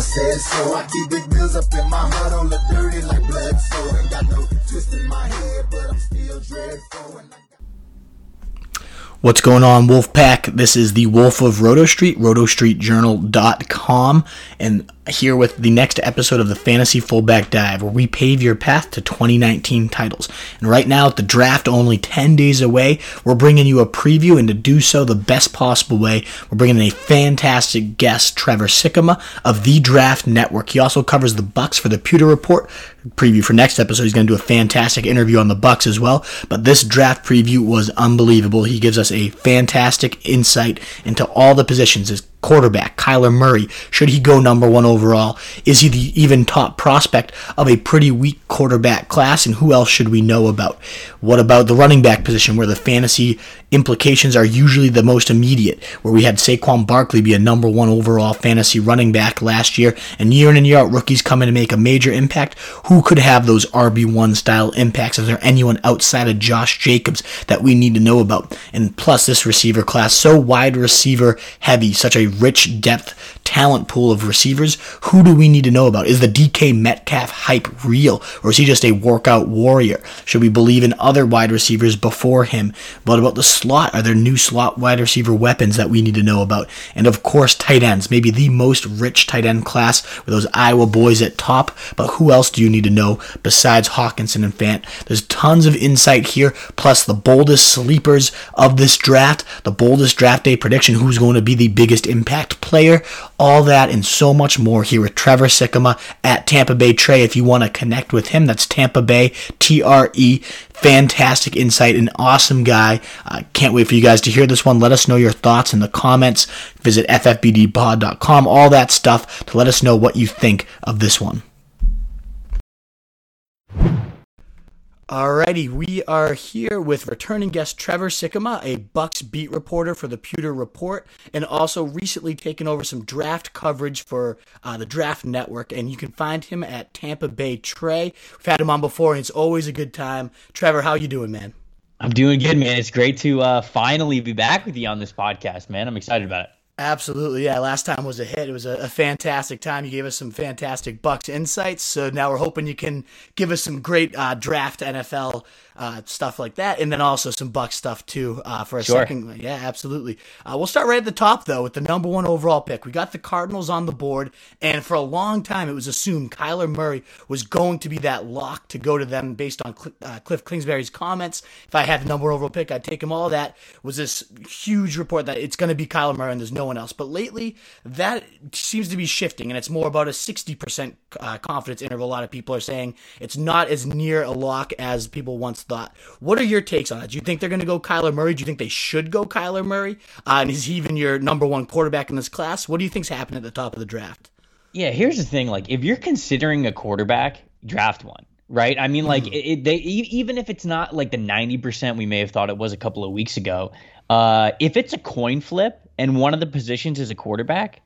Said so. I keep big bills up in my hood on the dirty like blood. So ain't got no twist in my head, but I'm still dreadful. What's going on, Wolfpack? This is the Wolf of Roto Street, rotostreetjournal.com, and here with the next episode of the Fantasy Fullback Dive, where we pave your path to 2019 titles. And right now, with the draft only 10 days away, we're bringing you a preview, and to do so the best possible way, we're bringing in a fantastic guest, Trevor Sikkema of the Draft Network. He also covers the Bucks for the Pewter Report. Preview for next episode, he's going to do a fantastic interview on the Bucks as well. But this draft preview was unbelievable. He gives us a fantastic insight into all the positions. Quarterback, Kyler Murray, should he go number one overall? Is he the even top prospect of a pretty weak quarterback class? And who else should we know about? What about the running back position, where the fantasy implications are usually the most immediate, where we had Saquon Barkley be a number one overall fantasy running back last year, and year in and year out, rookies come in and make a major impact. Who could have those RB1 style impacts? Is there anyone outside of Josh Jacobs that we need to know about? And plus, this receiver class, so wide receiver heavy, such a rich depth talent pool of receivers. Who do we need to know about? Is the DK Metcalf hype real, or is he just a workout warrior? Should we believe in other wide receivers before him? What about the slot? Are there new slot wide receiver weapons that we need to know about? And of course, tight ends, maybe the most rich tight end class with those Iowa boys at top. But who else do you need to know besides Hockenson and Fant? There's tons of insight here, plus the boldest sleepers of this draft, the boldest draft day prediction, who's going to be the biggest impact player, all that and so much more here with Trevor Sikkema at Tampa Bay Trey. If you want to connect with him, that's Tampa Bay T R E. Fantastic insight, an awesome guy. Uh, can't wait for you guys to hear this one. Let us know your thoughts in the comments. Visit ffbdpod.com, all that stuff to let us know what you think of this one. Alrighty, we are here with returning guest Trevor Sikkema, a Bucks beat reporter for the Pewter Report, and also recently taken over some draft coverage for uh, the Draft Network. And you can find him at Tampa Bay Trey. We've had him on before, and it's always a good time. Trevor, how you doing, man? I'm doing good, man. It's great to uh, finally be back with you on this podcast, man. I'm excited about it. Absolutely, yeah. Last time was a hit. It was a, a, fantastic time. You gave us some fantastic Bucks insights. So now we're hoping you can give us some great uh, draft NFL uh, stuff like that, and then also some Bucks stuff too uh, for a Sure. second. Yeah, absolutely. Uh, we'll start right at the top though with the number one overall pick. We got the Cardinals on the board, and for a long time it was assumed Kyler Murray was going to be that lock to go to them based on Cl- uh, Cliff Kingsbury's comments. If I had the number one overall pick, I'd take him. All that was this huge report that it's going to be Kyler Murray and there's no one else. But lately, that seems to be shifting, and it's more about a 60% uh, confidence interval. A lot of people are saying it's not as near a lock as people once thought. What are your takes on it? Do you think they're going to go Kyler Murray? Do you think they should go Kyler Murray? Uh, and is he even your number one quarterback in this class? What do you think's happened at the top of the draft? Yeah, here's the thing. Like, if you're considering a quarterback, draft one, right? I mean, like, it, it- they even if it's not like the 90% we may have thought it was a couple of weeks ago, uh, if it's a coin flip and one of the positions is a quarterback,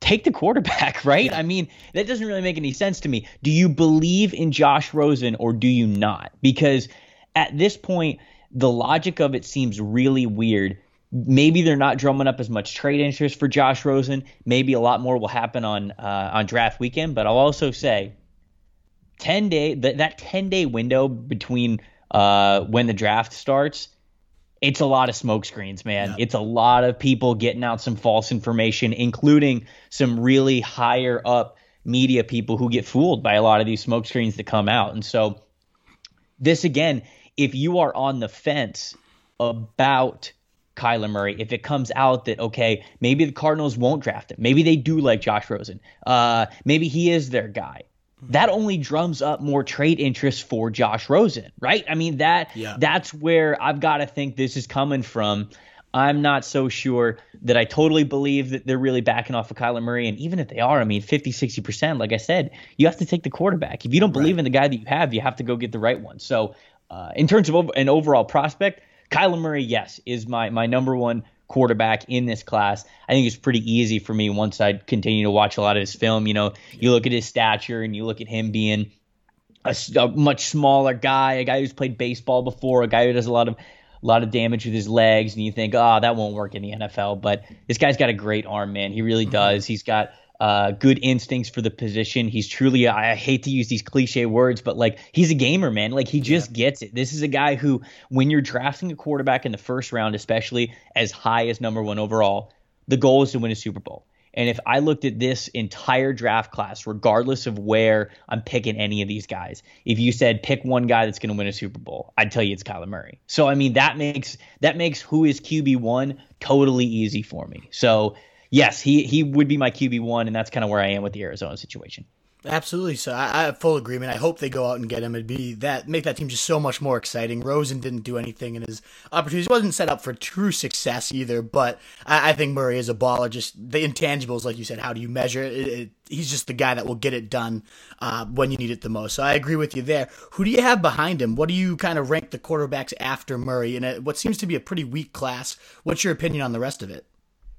take the quarterback, right? I mean, that doesn't really make any sense to me. Do you believe in Josh Rosen or do you not? Because at this point, the logic of it seems really weird. Maybe they're not drumming up as much trade interest for Josh Rosen. Maybe a lot more will happen on uh, on draft weekend. But I'll also say, ten day that that ten day window between uh, when the draft starts, it's a lot of smoke screens, man. It's a lot of people getting out some false information, including some really higher up media people who get fooled by a lot of these smoke screens that come out. And so, this again, if you are on the fence about Kyler Murray, if it comes out that okay, maybe the Cardinals won't draft him, maybe they do like Josh Rosen, uh, maybe he is their guy. That only drums up more trade interest for Josh Rosen, right? I mean that Yeah. that's where I've got to think this is coming from. I'm not so sure that I totally believe that they're really backing off of Kyler Murray. And even if they are, I mean, 50, 60%, like I said, you have to take the quarterback. If you don't believe right. in the guy that you have, you have to go get the right one. So, uh, in terms of an overall prospect, Kyler Murray, yes, is my, my number one quarterback in this class. I think it's pretty easy for me once I continue to watch a lot of his film. You know, you look at his stature and you look at him being a, a, much smaller guy, a guy who's played baseball before, a guy who does a lot of a lot of damage with his legs, and you think, oh, that won't work in the NFL. But this guy's got a great arm, man. He really mm-hmm. does. He's got uh, good instincts for the position. He's truly, I hate to use these cliche words, but like he's a gamer, man. Like he just yeah. gets it. This is a guy who, when you're drafting a quarterback in the first round, especially as high as number one overall, the goal is to win a Super Bowl. And if I looked at this entire draft class, regardless of where I'm picking any of these guys, if you said pick one guy that's going to win a Super Bowl, I'd tell you it's Kyler Murray. So I mean that makes that makes who is QB one totally easy for me. So yes, he he would be my QB one, and that's kind of where I am with the Arizona situation. Absolutely. So I, I, have full agreement. I hope they go out and get him. It'd be that make that team just so much more exciting. Rosen didn't do anything in his opportunities. wasn't set up for true success either. But I, I, think Murray is a baller. Just the intangibles, like you said. How do you measure it? it, it he's just the guy that will get it done uh, when you need it the most. So I agree with you there. Who do you have behind him? What do you kind of rank the quarterbacks after Murray in a, what seems to be a pretty weak class? What's your opinion on the rest of it?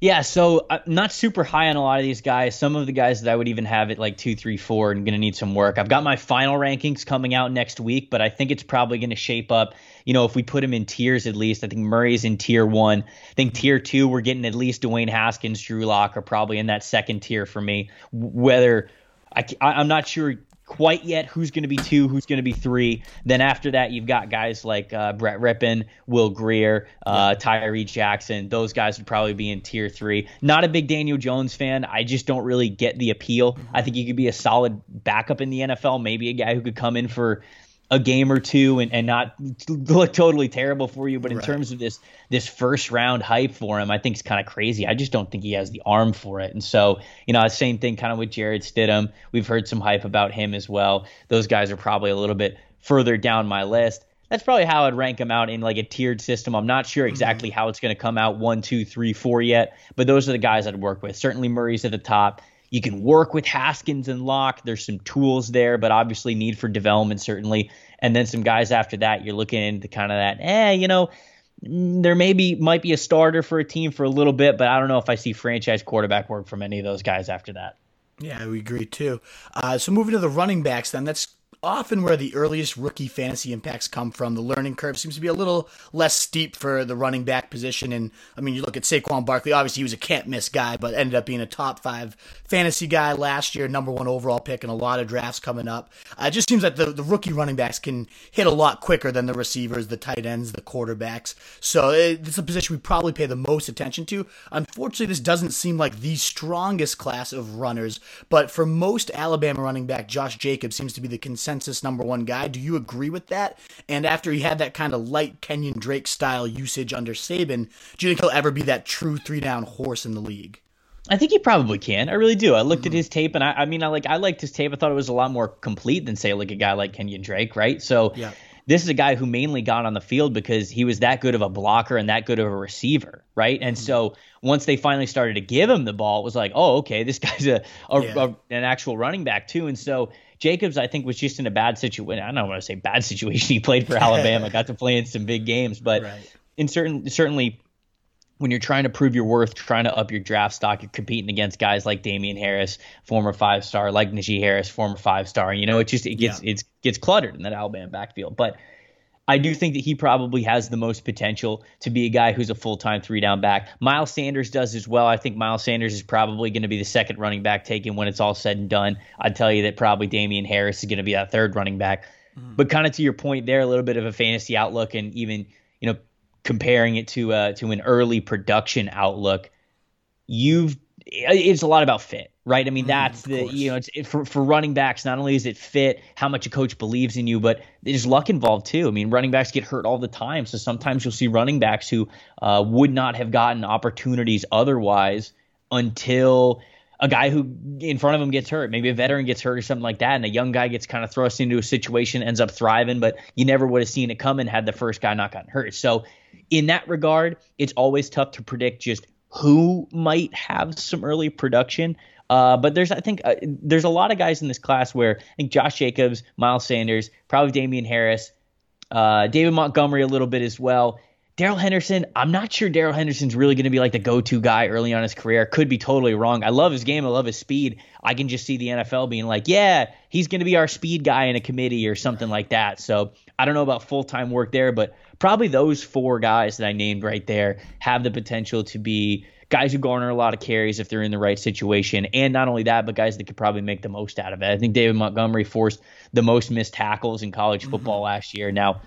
Yeah, so I'm not super high on a lot of these guys. Some of the guys that I would even have at like two, three, four, and going to need some work. I've got my final rankings coming out next week, but I think it's probably going to shape up. You know, if we put him in tiers at least, I think Murray's in tier one. I think tier two, we're getting at least Dwayne Haskins, Drew Lock are probably in that second tier for me. Whether I, I'm not sure quite yet who's going to be two, who's going to be three. Then after that, you've got guys like uh, Brett Rypien, Will Grier, uh, Tyree Jackson. Those guys would probably be in tier three. Not a big Daniel Jones fan. I just don't really get the appeal. I think he could be a solid backup in the NFL, maybe a guy who could come in for a game or two and, and not look totally terrible for you. But in right. terms of this this first round hype for him, I think it's kind of crazy. I just don't think he has the arm for it. And so, you know, same thing kind of with Jarrett Stidham. We've heard some hype about him as well. Those guys are probably a little bit further down my list. That's probably how I'd rank them out in like a tiered system. I'm not sure mm-hmm. exactly how it's going to come out one, two, three, four yet, but those are the guys I'd work with. Certainly Murray's at the top. You can work with Haskins and Lock. There's some tools there, but obviously need for development certainly. And then some guys after that, you're looking into kind of that, eh, you know, mm, there maybe might be a starter for a team for a little bit, but I don't know if I see franchise quarterback work from any of those guys after that. Yeah, we agree too. Uh, so moving to the running backs, then that's often where the earliest rookie fantasy impacts come from. The learning curve seems to be a little less steep for the running back position. And I mean, you look at Saquon Barkley, obviously he was a can't miss guy, but ended up being a top five fantasy guy last year, number one overall pick in a lot of drafts coming up. Uh, it just seems like the, the rookie running backs can hit a lot quicker than the receivers, the tight ends, the quarterbacks. So it, it's a position we probably pay the most attention to. Unfortunately, this doesn't seem like the strongest class of runners, but for most Alabama running back, Josh Jacobs seems to be the consensus consensus number one guy. Do you agree with that? And after he had that kind of light Kenyon Drake style usage under Saban, do you think he'll ever be that true three down horse in the league? I think he probably can. I really do. I looked mm-hmm. at his tape, and I, I mean, I like I liked his tape. I thought it was a lot more complete than say like a guy like Kenyon Drake, right? So yeah. this is a guy who mainly got on the field because he was that good of a blocker and that good of a receiver, right? And mm-hmm. so once they finally started to give him the ball, it was like, oh, okay, this guy's a, a, yeah. a an actual running back too. And so Jacobs, I think, was just in a bad situation. I don't want to say bad situation. He played for Alabama, got to play in some big games, but right. in certain certainly when you're trying to prove your worth, trying to up your draft stock, you're competing against guys like Damien Harris, former five star, like Najee Harris, former five star. You know, it just it gets yeah. it gets cluttered in that Alabama backfield. But I do think that he probably has the most potential to be a guy who's a full time three down back. Miles Sanders does as well. I think Miles Sanders is probably going to be the second running back taken when it's all said and done. I'd tell you that probably Damien Harris is going to be that third running back. Mm-hmm. But kind of to your point there, a little bit of a fantasy outlook and even, you know, comparing it to uh, to an early production outlook, you've it's a lot about fit right? I mean, mm, that's the you know, it's it, for for running backs. Not only is it fit, how much a coach believes in you, but there's luck involved too. I mean, running backs get hurt all the time, so sometimes you'll see running backs who uh, would not have gotten opportunities otherwise until a guy who in front of him gets hurt, maybe a veteran gets hurt or something like that, and a young guy gets kind of thrust into a situation, ends up thriving, but you never would have seen it coming had the first guy not gotten hurt. So, in that regard, it's always tough to predict just who might have some early production. Uh, but there's, I think, uh, there's a lot of guys in this class where I think Josh Jacobs, Miles Sanders, probably Damien Harris, uh, David Montgomery a little bit as well. Darrell Henderson, I'm not sure Darrell Henderson's really going to be like the go-to guy early on his career. Could be totally wrong. I love his game. I love his speed. I can just see the NFL being like, yeah, he's going to be our speed guy in a committee or something like that. So I don't know about full-time work there, but probably those four guys that I named right there have the potential to be guys who garner a lot of carries if they're in the right situation. And not only that, but guys that could probably make the most out of it. I think David Montgomery forced the most missed tackles in college football mm-hmm. last year. Now,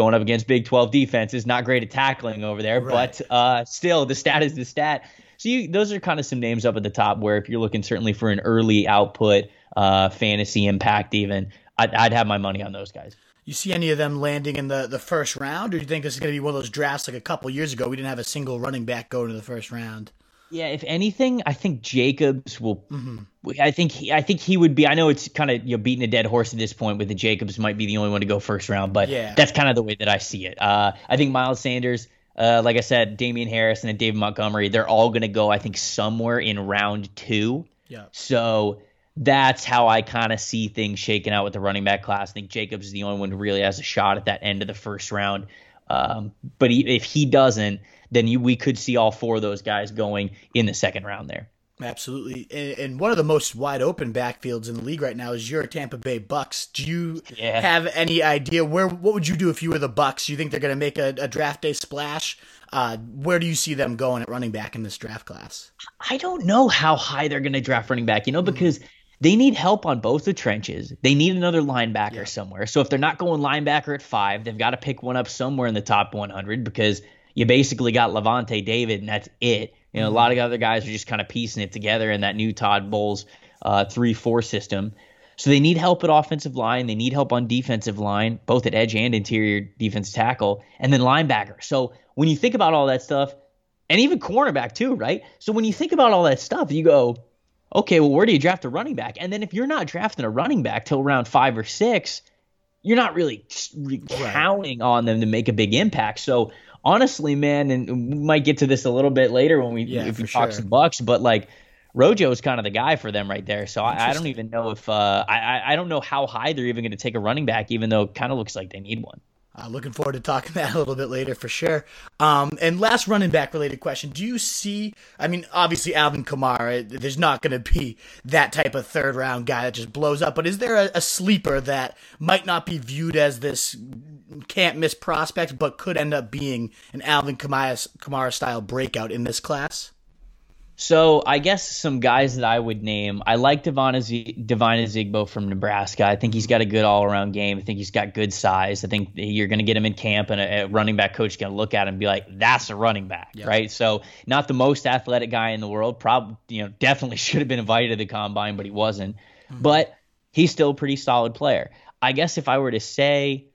going up against Big 12 defenses. not great at tackling over there, right. but uh, still, the stat is the stat. So you, those are kind of some names up at the top where if you're looking certainly for an early output, uh, fantasy impact, even I'd, I'd have my money on those guys. You see any of them landing in the, the first round, or do you think this is going to be one of those drafts like a couple years ago? We didn't have a single running back go to the first round. Yeah, if anything, I think Jacobs will. Mm-hmm. I think he, I think he would be. I know it's kind of you know beating a dead horse at this point, with the Jacobs might be the only one to go first round, but yeah. that's kind of the way that I see it. Uh, I think Miles Sanders, uh, like I said, Damien Harris and David Montgomery, they're all going to go. I think somewhere in round two. Yeah. So that's how I kind of see things shaking out with the running back class. I think Jacobs is the only one who really has a shot at that end of the first round. Um, but he, if he doesn't, then you, we could see all four of those guys going in the second round there. Absolutely, and, one of the most wide open backfields in the league right now is your Tampa Bay Bucks. Do you yeah. have any idea where? What would you do if you were the Bucks? You think they're going to make a, a, draft day splash? Uh, where do you see them going at running back in this draft class? I don't know how high they're going to draft running back. You know, because mm-hmm. they need help on both the trenches. They need another linebacker yeah. somewhere. So if they're not going linebacker at five, they've got to pick one up somewhere in the top 100 because you basically got Lavonte David, and that's it. You know, mm-hmm. a lot of other guys are just kind of piecing it together in that new Todd Bowles uh, three-four system. So they need help at offensive line. They need help on defensive line, both at edge and interior defense tackle, and then linebacker. So when you think about all that stuff, and even cornerback too, right? So when you think about all that stuff, you go, okay, well, where do you draft a running back? And then if you're not drafting a running back till around five or six, you're not really counting on them to make a big impact. So honestly, man, and we might get to this a little bit later when we yeah, if we talk sure. some Bucks, but like Rojo is kind of the guy for them right there. So I, I don't even know if uh, I I don't know how high they're even going to take a running back, even though it kind of looks like they need one. Uh, looking forward to talking that a little bit later for sure. Um, and last running back related question: Do you see? I mean, obviously Alvin Kamara. There's not going to be that type of third round guy that just blows up. But is there a, a sleeper that might not be viewed as this can't miss prospect, but could end up being an Alvin Kamara, Kamara style breakout in this class? So I guess some guys that I would name. I like Devine, Devine Ozigbo from Nebraska. I think he's got a good all around game. I think he's got good size. I think you're going to get him in camp, and a, a running back coach going to look at him and be like, "That's a running back, right?" So not the most athletic guy in the world. Probably, you know, definitely should have been invited to the combine, but he wasn't. Mm-hmm. But he's still a pretty solid player. I guess if I were to say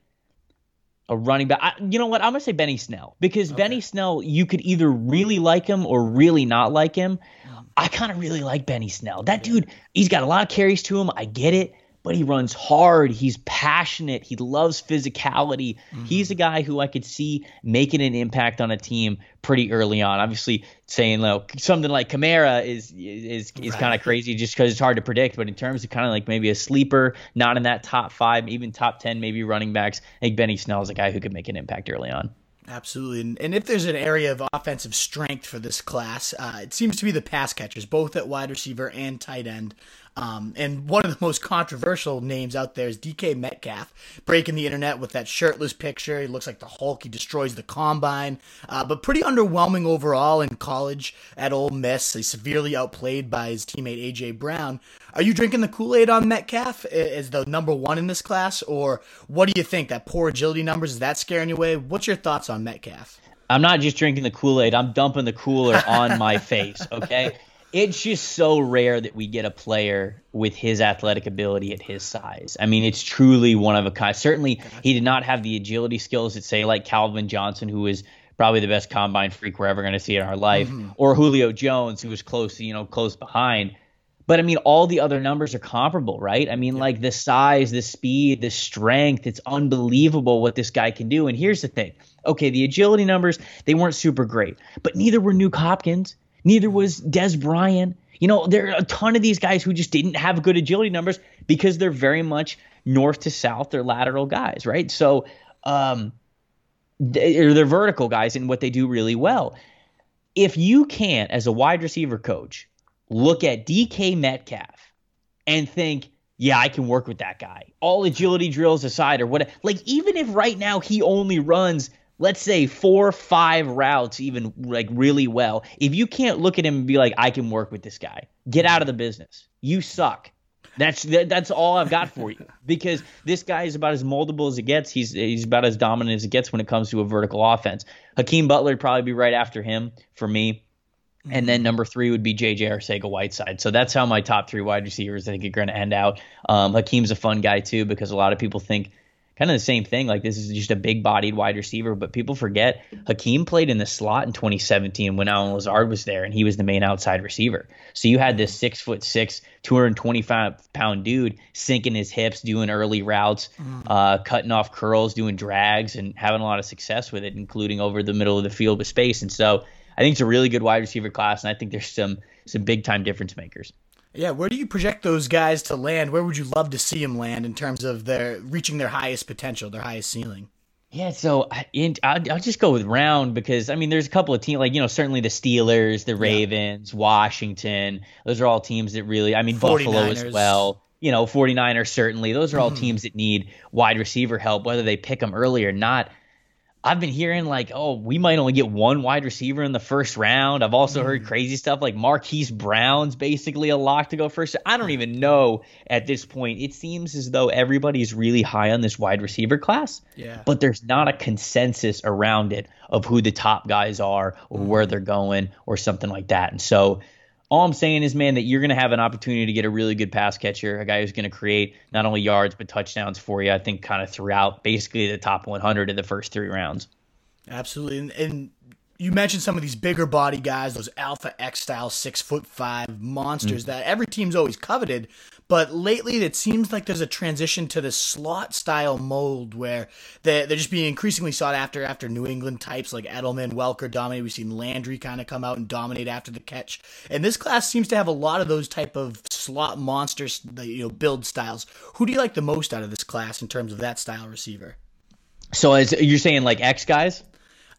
a running back. I, you know what? I'm gonna say Benny Snell because okay. Benny Snell, you could either really like him or really not like him. Mm. I kind of really like Benny Snell. That dude, he's got a lot of carries to him. I get it, but he runs hard. He's passionate. He loves physicality. Mm-hmm. He's a guy who I could see making an impact on a team pretty early on. Obviously, saying like something like Kamara is is is right. kind of crazy just because it's hard to predict. But in terms of kind of like maybe a sleeper, not in that top five, even top ten, maybe running backs, I think Benny Snell is a guy who could make an impact early on. Absolutely. And if there's an area of offensive strength for this class, uh, it seems to be the pass catchers, both at wide receiver and tight end. Um, and one of the most controversial names out there is DK Metcalf, breaking the internet with that shirtless picture. He looks like the Hulk. He destroys the combine, uh, but pretty underwhelming overall in college at Ole Miss. He's severely outplayed by his teammate AJ Brown. Are you drinking the Kool Aid on Metcalf as the number one in this class, or what do you think? That poor agility numbers is that scaring you away? What's your thoughts on Metcalf? I'm not just drinking the Kool Aid. I'm dumping the cooler on my face. Okay it's just so rare that we get a player with his athletic ability at his size. I mean, it's truly one of a kind. Certainly, he did not have the agility skills that say like Calvin Johnson, who is probably the best combine freak we're ever going to see in our life, mm-hmm. or Julio Jones, who was close, you know, close behind. But I mean, all the other numbers are comparable, right? I mean, like the size, the speed, the strength, it's unbelievable what this guy can do. And here's the thing okay, the agility numbers, they weren't super great, but neither were Nuk Hopkins, neither was Dez Bryant. You know, there are a ton of these guys who just didn't have good agility numbers because they're very much north to south, they're lateral guys, right? So, um, they're, they're vertical guys in what they do really well. If you can't, as a wide receiver coach, look at DK Metcalf and think, yeah, I can work with that guy. All agility drills aside, or what, like, even if right now he only runs, let's say, four or five routes, even like really well, if you can't look at him and be like, I can work with this guy, get out of the business. You suck. That's that's all I've got for you because this guy is about as moldable as it gets. He's he's about as dominant as it gets when it comes to a vertical offense. Hakeem Butler would probably be right after him for me. And then number three would be JJ Arcega Whiteside. So that's how my top three wide receivers I think are going to end out. Um, Hakeem's a fun guy too because a lot of people think kind of the same thing. Like this is just a big bodied wide receiver, but people forget Hakeem played in the slot in 2017 when Allen Lazard was there and he was the main outside receiver. So you had this six foot six, 225 pound dude sinking his hips, doing early routes, mm. uh, cutting off curls, doing drags, and having a lot of success with it, including over the middle of the field with space. And so I think it's a really good wide receiver class, and I think there's some some big time difference makers. Yeah, where do you project those guys to land? Where would you love to see them land in terms of their reaching their highest potential, their highest ceiling? Yeah, so I'll, I'll just go with round because I mean, there's a couple of teams like you know certainly the Steelers, the Ravens, yeah. Washington. Those are all teams that really. I mean, 49ers. Buffalo as well. You know, 49ers certainly. Those are all mm-hmm. teams that need wide receiver help, whether they pick them early or not. I've been hearing like, oh, we might only get one wide receiver in the first round. I've also heard mm. crazy stuff like Marquise Brown's basically a lock to go first. I don't even know at this point. It seems as though everybody's really high on this wide receiver class. Yeah. But there's not a consensus around it of who the top guys are or where mm. they're going or something like that. And so all I'm saying is, man, that you're going to have an opportunity to get a really good pass catcher, a guy who's going to create not only yards but touchdowns for you. I think kind of throughout basically the top 100 in the first three rounds. Absolutely, and, and you mentioned some of these bigger body guys, those alpha X style six foot five monsters mm-hmm. that every team's always coveted. But lately, it seems like there's a transition to this slot style mold where they're, they're just being increasingly sought after after New England types like Edelman, Welker dominate. We've seen Landry kind of come out and dominate after the catch. And this class seems to have a lot of those type of slot monsters, you know, build styles. Who do you like the most out of this class in terms of that style receiver? So as you're saying, like X guys?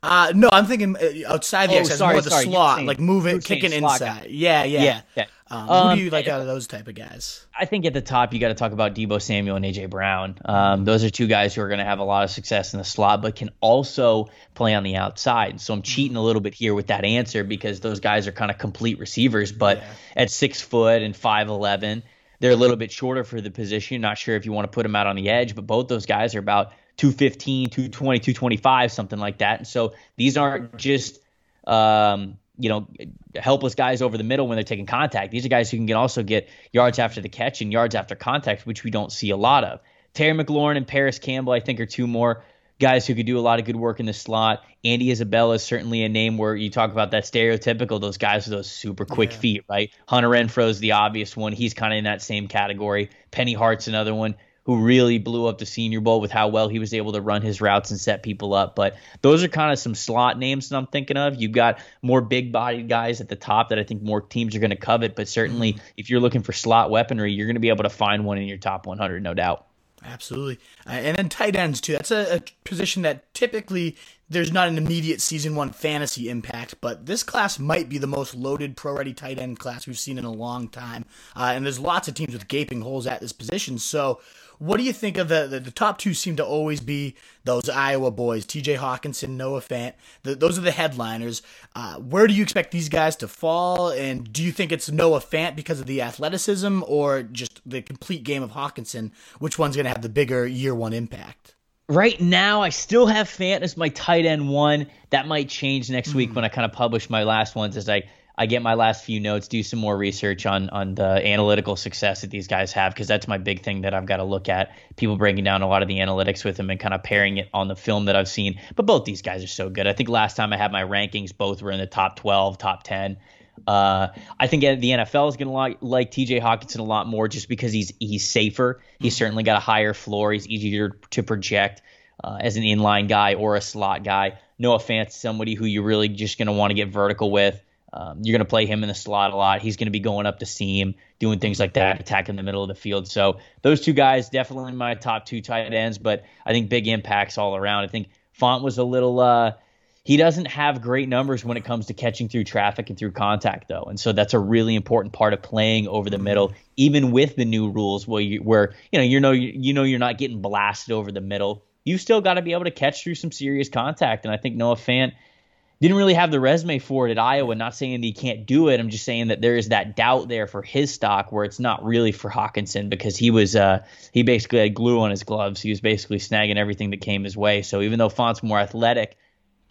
Uh, no, I'm thinking uh, outside the oh, X, sorry, more the sorry, slot, like moving, kicking inside. Yeah, yeah. yeah, yeah. Um, um, who do you like out of those type of guys? I think at the top you got to talk about Deebo Samuel and AJ Brown. Um, those are two guys who are going to have a lot of success in the slot, but can also play on the outside. So I'm cheating a little bit here with that answer because those guys are kind of complete receivers. But yeah. at six foot and five eleven, they're a little bit shorter for the position. Not sure if you want to put them out on the edge, but both those guys are about 215, 220, 225, something like that. And so these aren't just, um, you know, helpless guys over the middle when they're taking contact. These are guys who can also get yards after the catch and yards after contact, which we don't see a lot of. Terry McLaurin and Parris Campbell, I think, are two more guys who could do a lot of good work in the slot. Andy Isabella is certainly a name where you talk about that stereotypical, those guys with those super quick yeah. feet, right? Hunter Renfrow's the obvious one. He's kind of in that same category. Penny Hart's another one who really blew up the Senior Bowl with how well he was able to run his routes and set people up. But those are kind of some slot names that I'm thinking of. You've got more big bodied guys at the top that I think more teams are going to covet. But certainly, mm-hmm. if you're looking for slot weaponry, you're going to be able to find one in your top 100, no doubt. Absolutely. Uh, and then tight ends, too. That's a, a position that typically there's not an immediate season one fantasy impact, but this class might be the most loaded pro ready tight end class we've seen in a long time. Uh, and there's lots of teams with gaping holes at this position. So, what do you think of the, the, the top two? Seem to always be those Iowa boys, T.J. Hockenson, Noah Fant. The, those are the headliners. Uh, where do you expect these guys to fall? And do you think it's Noah Fant because of the athleticism, or just the complete game of Hockenson? Which one's going to have the bigger year one impact? Right now, I still have Fant as my tight end one. That might change next mm-hmm. week when I kind of publish my last ones as I I get my last few notes, do some more research on on the analytical success that these guys have because that's my big thing that I've got to look at. People breaking down a lot of the analytics with them and kind of pairing it on the film that I've seen. But both these guys are so good. I think last time I had my rankings, both were in the top 12, top 10. Uh, I think the NFL is going to like, like T.J. Hockenson a lot more just because he's he's safer. He's mm-hmm. certainly got a higher floor. He's easier to project uh, as an inline guy or a slot guy. Noah Fant, somebody who you're really just going to want to get vertical with. Um, you're going to play him in the slot a lot. He's going to be going up the seam, doing things like that, attacking the middle of the field. So those two guys definitely my top two tight ends, but I think big impacts all around. I think Fant was a little. Uh, he doesn't have great numbers when it comes to catching through traffic and through contact, though, and so that's a really important part of playing over the middle, even with the new rules, where you, where you know you know you know you're not getting blasted over the middle. You still got to be able to catch through some serious contact, and I think Noah Fant didn't really have the resume for it at Iowa. Not saying that he can't do it. I'm just saying that there is that doubt there for his stock where it's not really for Hockenson because he was uh, he basically had glue on his gloves. He was basically snagging everything that came his way. So even though Fant's more athletic,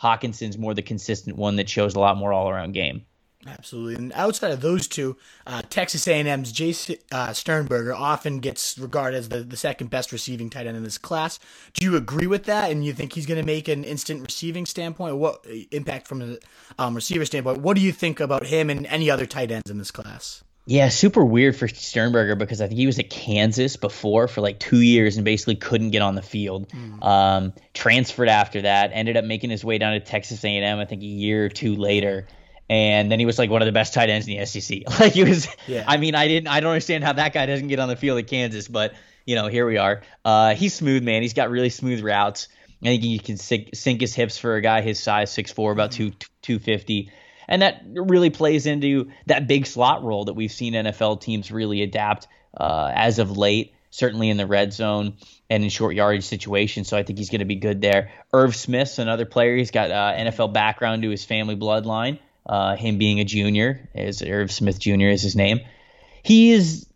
Hockenson's more the consistent one that shows a lot more all around game. Absolutely. And outside of those two, uh, Texas A&M's Jason uh, Sternberger often gets regarded as the, the second best receiving tight end in this class. Do you agree with that? And you think he's going to make an instant receiving standpoint? What impact from a um, receiver standpoint? What do you think about him and any other tight ends in this class? Yeah, super weird for Sternberger because I think he was at Kansas before for like two years and basically couldn't get on the field. Mm. Um, transferred after that, ended up making his way down to Texas A&M. I think a year or two later, and then he was like one of the best tight ends in the SEC. Like he was. Yeah. I mean, I didn't. I don't understand how that guy doesn't get on the field at Kansas, but you know, here we are. Uh, he's smooth, man. He's got really smooth routes. I think he can sink, sink his hips for a guy his size, six four, about two two fifty, and that really plays into that big slot role that we've seen NFL teams really adapt uh, as of late. Certainly in the red zone and in short yardage situations, so I think he's going to be good there. Irv Smith's another player. He's got uh, NFL background to his family bloodline uh, him being a junior, is Irv Smith Jr. is his name. He is,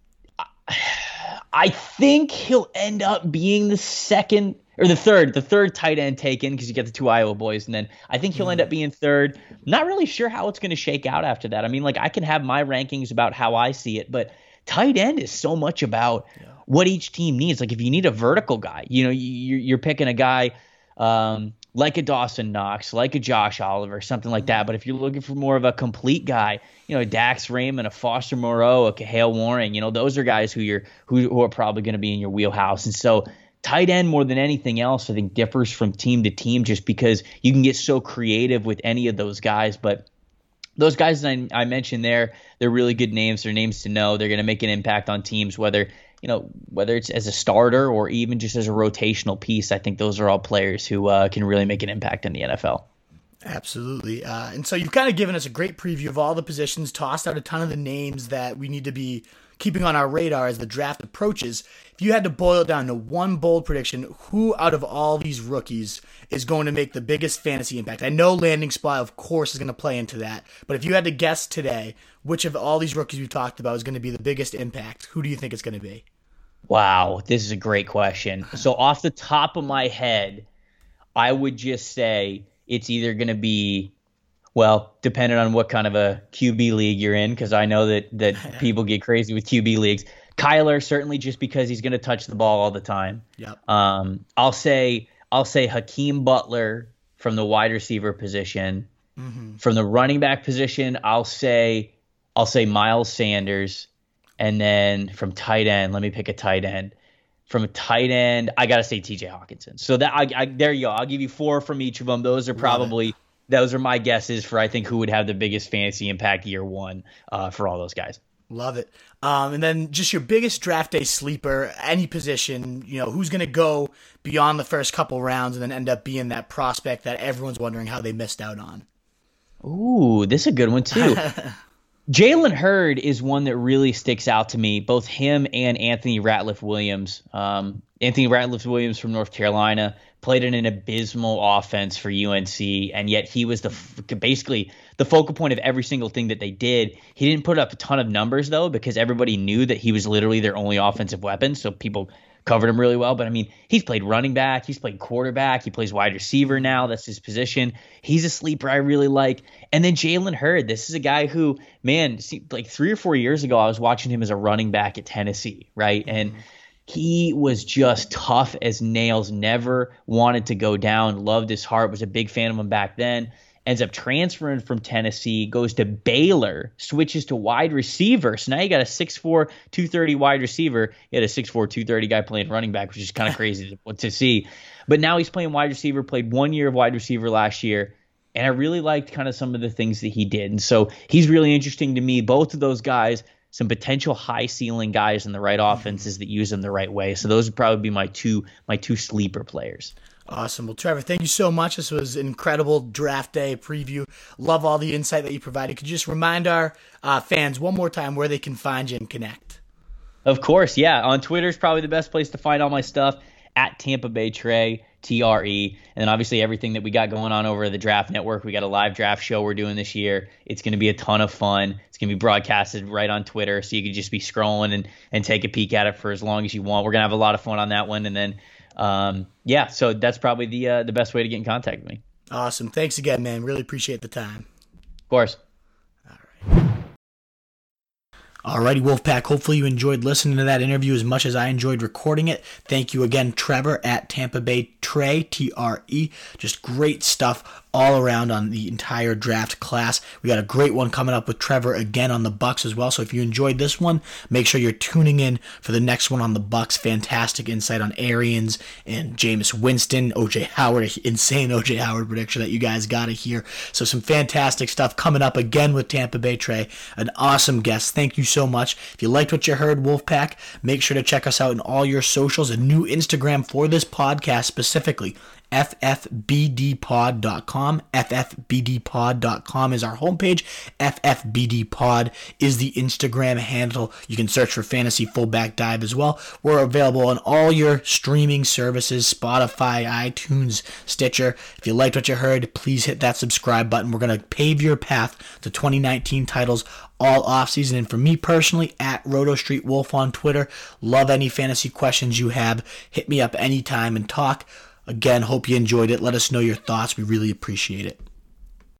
I think he'll end up being the second or the third, the third tight end taken because you get the two Iowa boys, and then I think he'll end up being third. Not really sure how it's going to shake out after that. I mean, like I can have my rankings about how I see it, but tight end is so much about what each team needs. Like if you need a vertical guy, you know, you're picking a guy. Um, like a Dawson Knox, like a Josh Oliver, something like that. Mm-hmm. But if you're looking for more of a complete guy, you know, a Dax Raymond, a Foster Moreau, a Kahale Warring, you know, those are guys who you're who, who are probably going to be in your wheelhouse. And so tight end more than anything else, I think differs from team to team just because you can get so creative with any of those guys. But those guys I, I mentioned there, they're really good names. They're names to know. They're going to make an impact on teams, whether you know, whether it's as a starter or even just as a rotational piece, I think those are all players who uh, can really make an impact in the NFL. Absolutely. Uh, and so you've kind of given us a great preview of all the positions, tossed out a ton of the names that we need to be keeping on our radar as the draft approaches. If you had to boil it down to one bold prediction, who out of all these rookies is going to make the biggest fantasy impact? I know landing spot, of course, is going to play into that. But if you had to guess today, which of all these rookies we've talked about is going to be the biggest impact, who do you think it's going to be? Wow, this is a great question. So, off the top of my head, I would just say it's either going to be well, depending on what kind of a QB league you're in, because I know that that people get crazy with QB leagues. Kyler certainly just because he's going to touch the ball all the time. Yep. Um, I'll say I'll say Hakeem Butler from the wide receiver position. Mm-hmm. From the running back position, I'll say I'll say Miles Sanders, and then from tight end, let me pick a tight end. From a tight end, I gotta say T.J. Hockenson. So that I, I there you go. I'll give you four from each of them. Those are probably those are my guesses for I think who would have the biggest fantasy impact year one uh, for all those guys. Love it. Um, and then just your biggest draft day sleeper, any position, you know, who's going to go beyond the first couple rounds and then end up being that prospect that everyone's wondering how they missed out on. Ooh, this is a good one too. Jalen Hurd is one that really sticks out to me, both him and Anthony Ratliff Williams. Um, Anthony Ratliff Williams from North Carolina played in an abysmal offense for UNC, and yet he was the basically the focal point of every single thing that they did. He didn't put up a ton of numbers though, because everybody knew that he was literally their only offensive weapon. So people covered him really well. But I mean, he's played running back, he's played quarterback, he plays wide receiver now. That's his position. He's a sleeper I really like. And then Jalen Hurd, this is a guy who, man, see, like three or four years ago, I was watching him as a running back at Tennessee, right? And mm-hmm he was just tough as nails, never wanted to go down, loved his heart, was a big fan of him back then. Ends up transferring from Tennessee, goes to Baylor, switches to wide receiver. So now you got a 6'4, 230 wide receiver. You had a 6'4, 230 guy playing running back, which is kind of crazy to, to see. But now he's playing wide receiver, played one year of wide receiver last year. And I really liked kind of some of the things that he did. And so he's really interesting to me. Both of those guys, some potential high ceiling guys in the right mm-hmm. offenses that use them the right way. So those would probably be my two my two sleeper players. Awesome. Well, Trevor, thank you so much. This was an incredible draft day preview. Love all the insight that you provided. Could you just remind our uh, fans one more time where they can find you and connect? Of course, yeah. On Twitter is probably the best place to find all my stuff at Tampa Bay Trey. TRE. And then obviously everything that we got going on over the Draft Network. We got a live draft show we're doing this year. It's going to be a ton of fun. It's going to be broadcasted right on Twitter, so you can just be scrolling and, and take a peek at it for as long as you want. We're going to have a lot of fun on that one. And then, um, yeah, so that's probably the uh, the best way to get in contact with me. Awesome. Thanks again, man. Really appreciate the time. Of course. All right. Alrighty, Wolfpack. Hopefully you enjoyed listening to that interview as much as I enjoyed recording it. Thank you again, Trevor at Tampa Bay Trey, T R E. Just great stuff all around on the entire draft class. We got a great one coming up with Trevor again on the Bucks as well. So if you enjoyed this one, make sure you're tuning in for the next one on the Bucks. Fantastic insight on Arians and Jameis Winston, OJ Howard, insane OJ Howard prediction that you guys got to hear. So some fantastic stuff coming up again with Tampa Bay Trey. An awesome guest. Thank you so much. If you liked what you heard, Wolfpack, make sure to check us out in all your socials. A new Instagram for this podcast specifically ffbdpod.com. ffbdpod.com is our homepage. ffbdpod is the Instagram handle. You can search for Fantasy Fullback Dive as well. We're available on all your streaming services Spotify, iTunes, Stitcher. If you liked what you heard, please hit that subscribe button. We're going to pave your path to 2019 titles all offseason. And for me personally, at Roto Street Wolf on Twitter, love any fantasy questions you have. Hit me up anytime and talk. Again, hope you enjoyed it. Let us know your thoughts. We really appreciate it.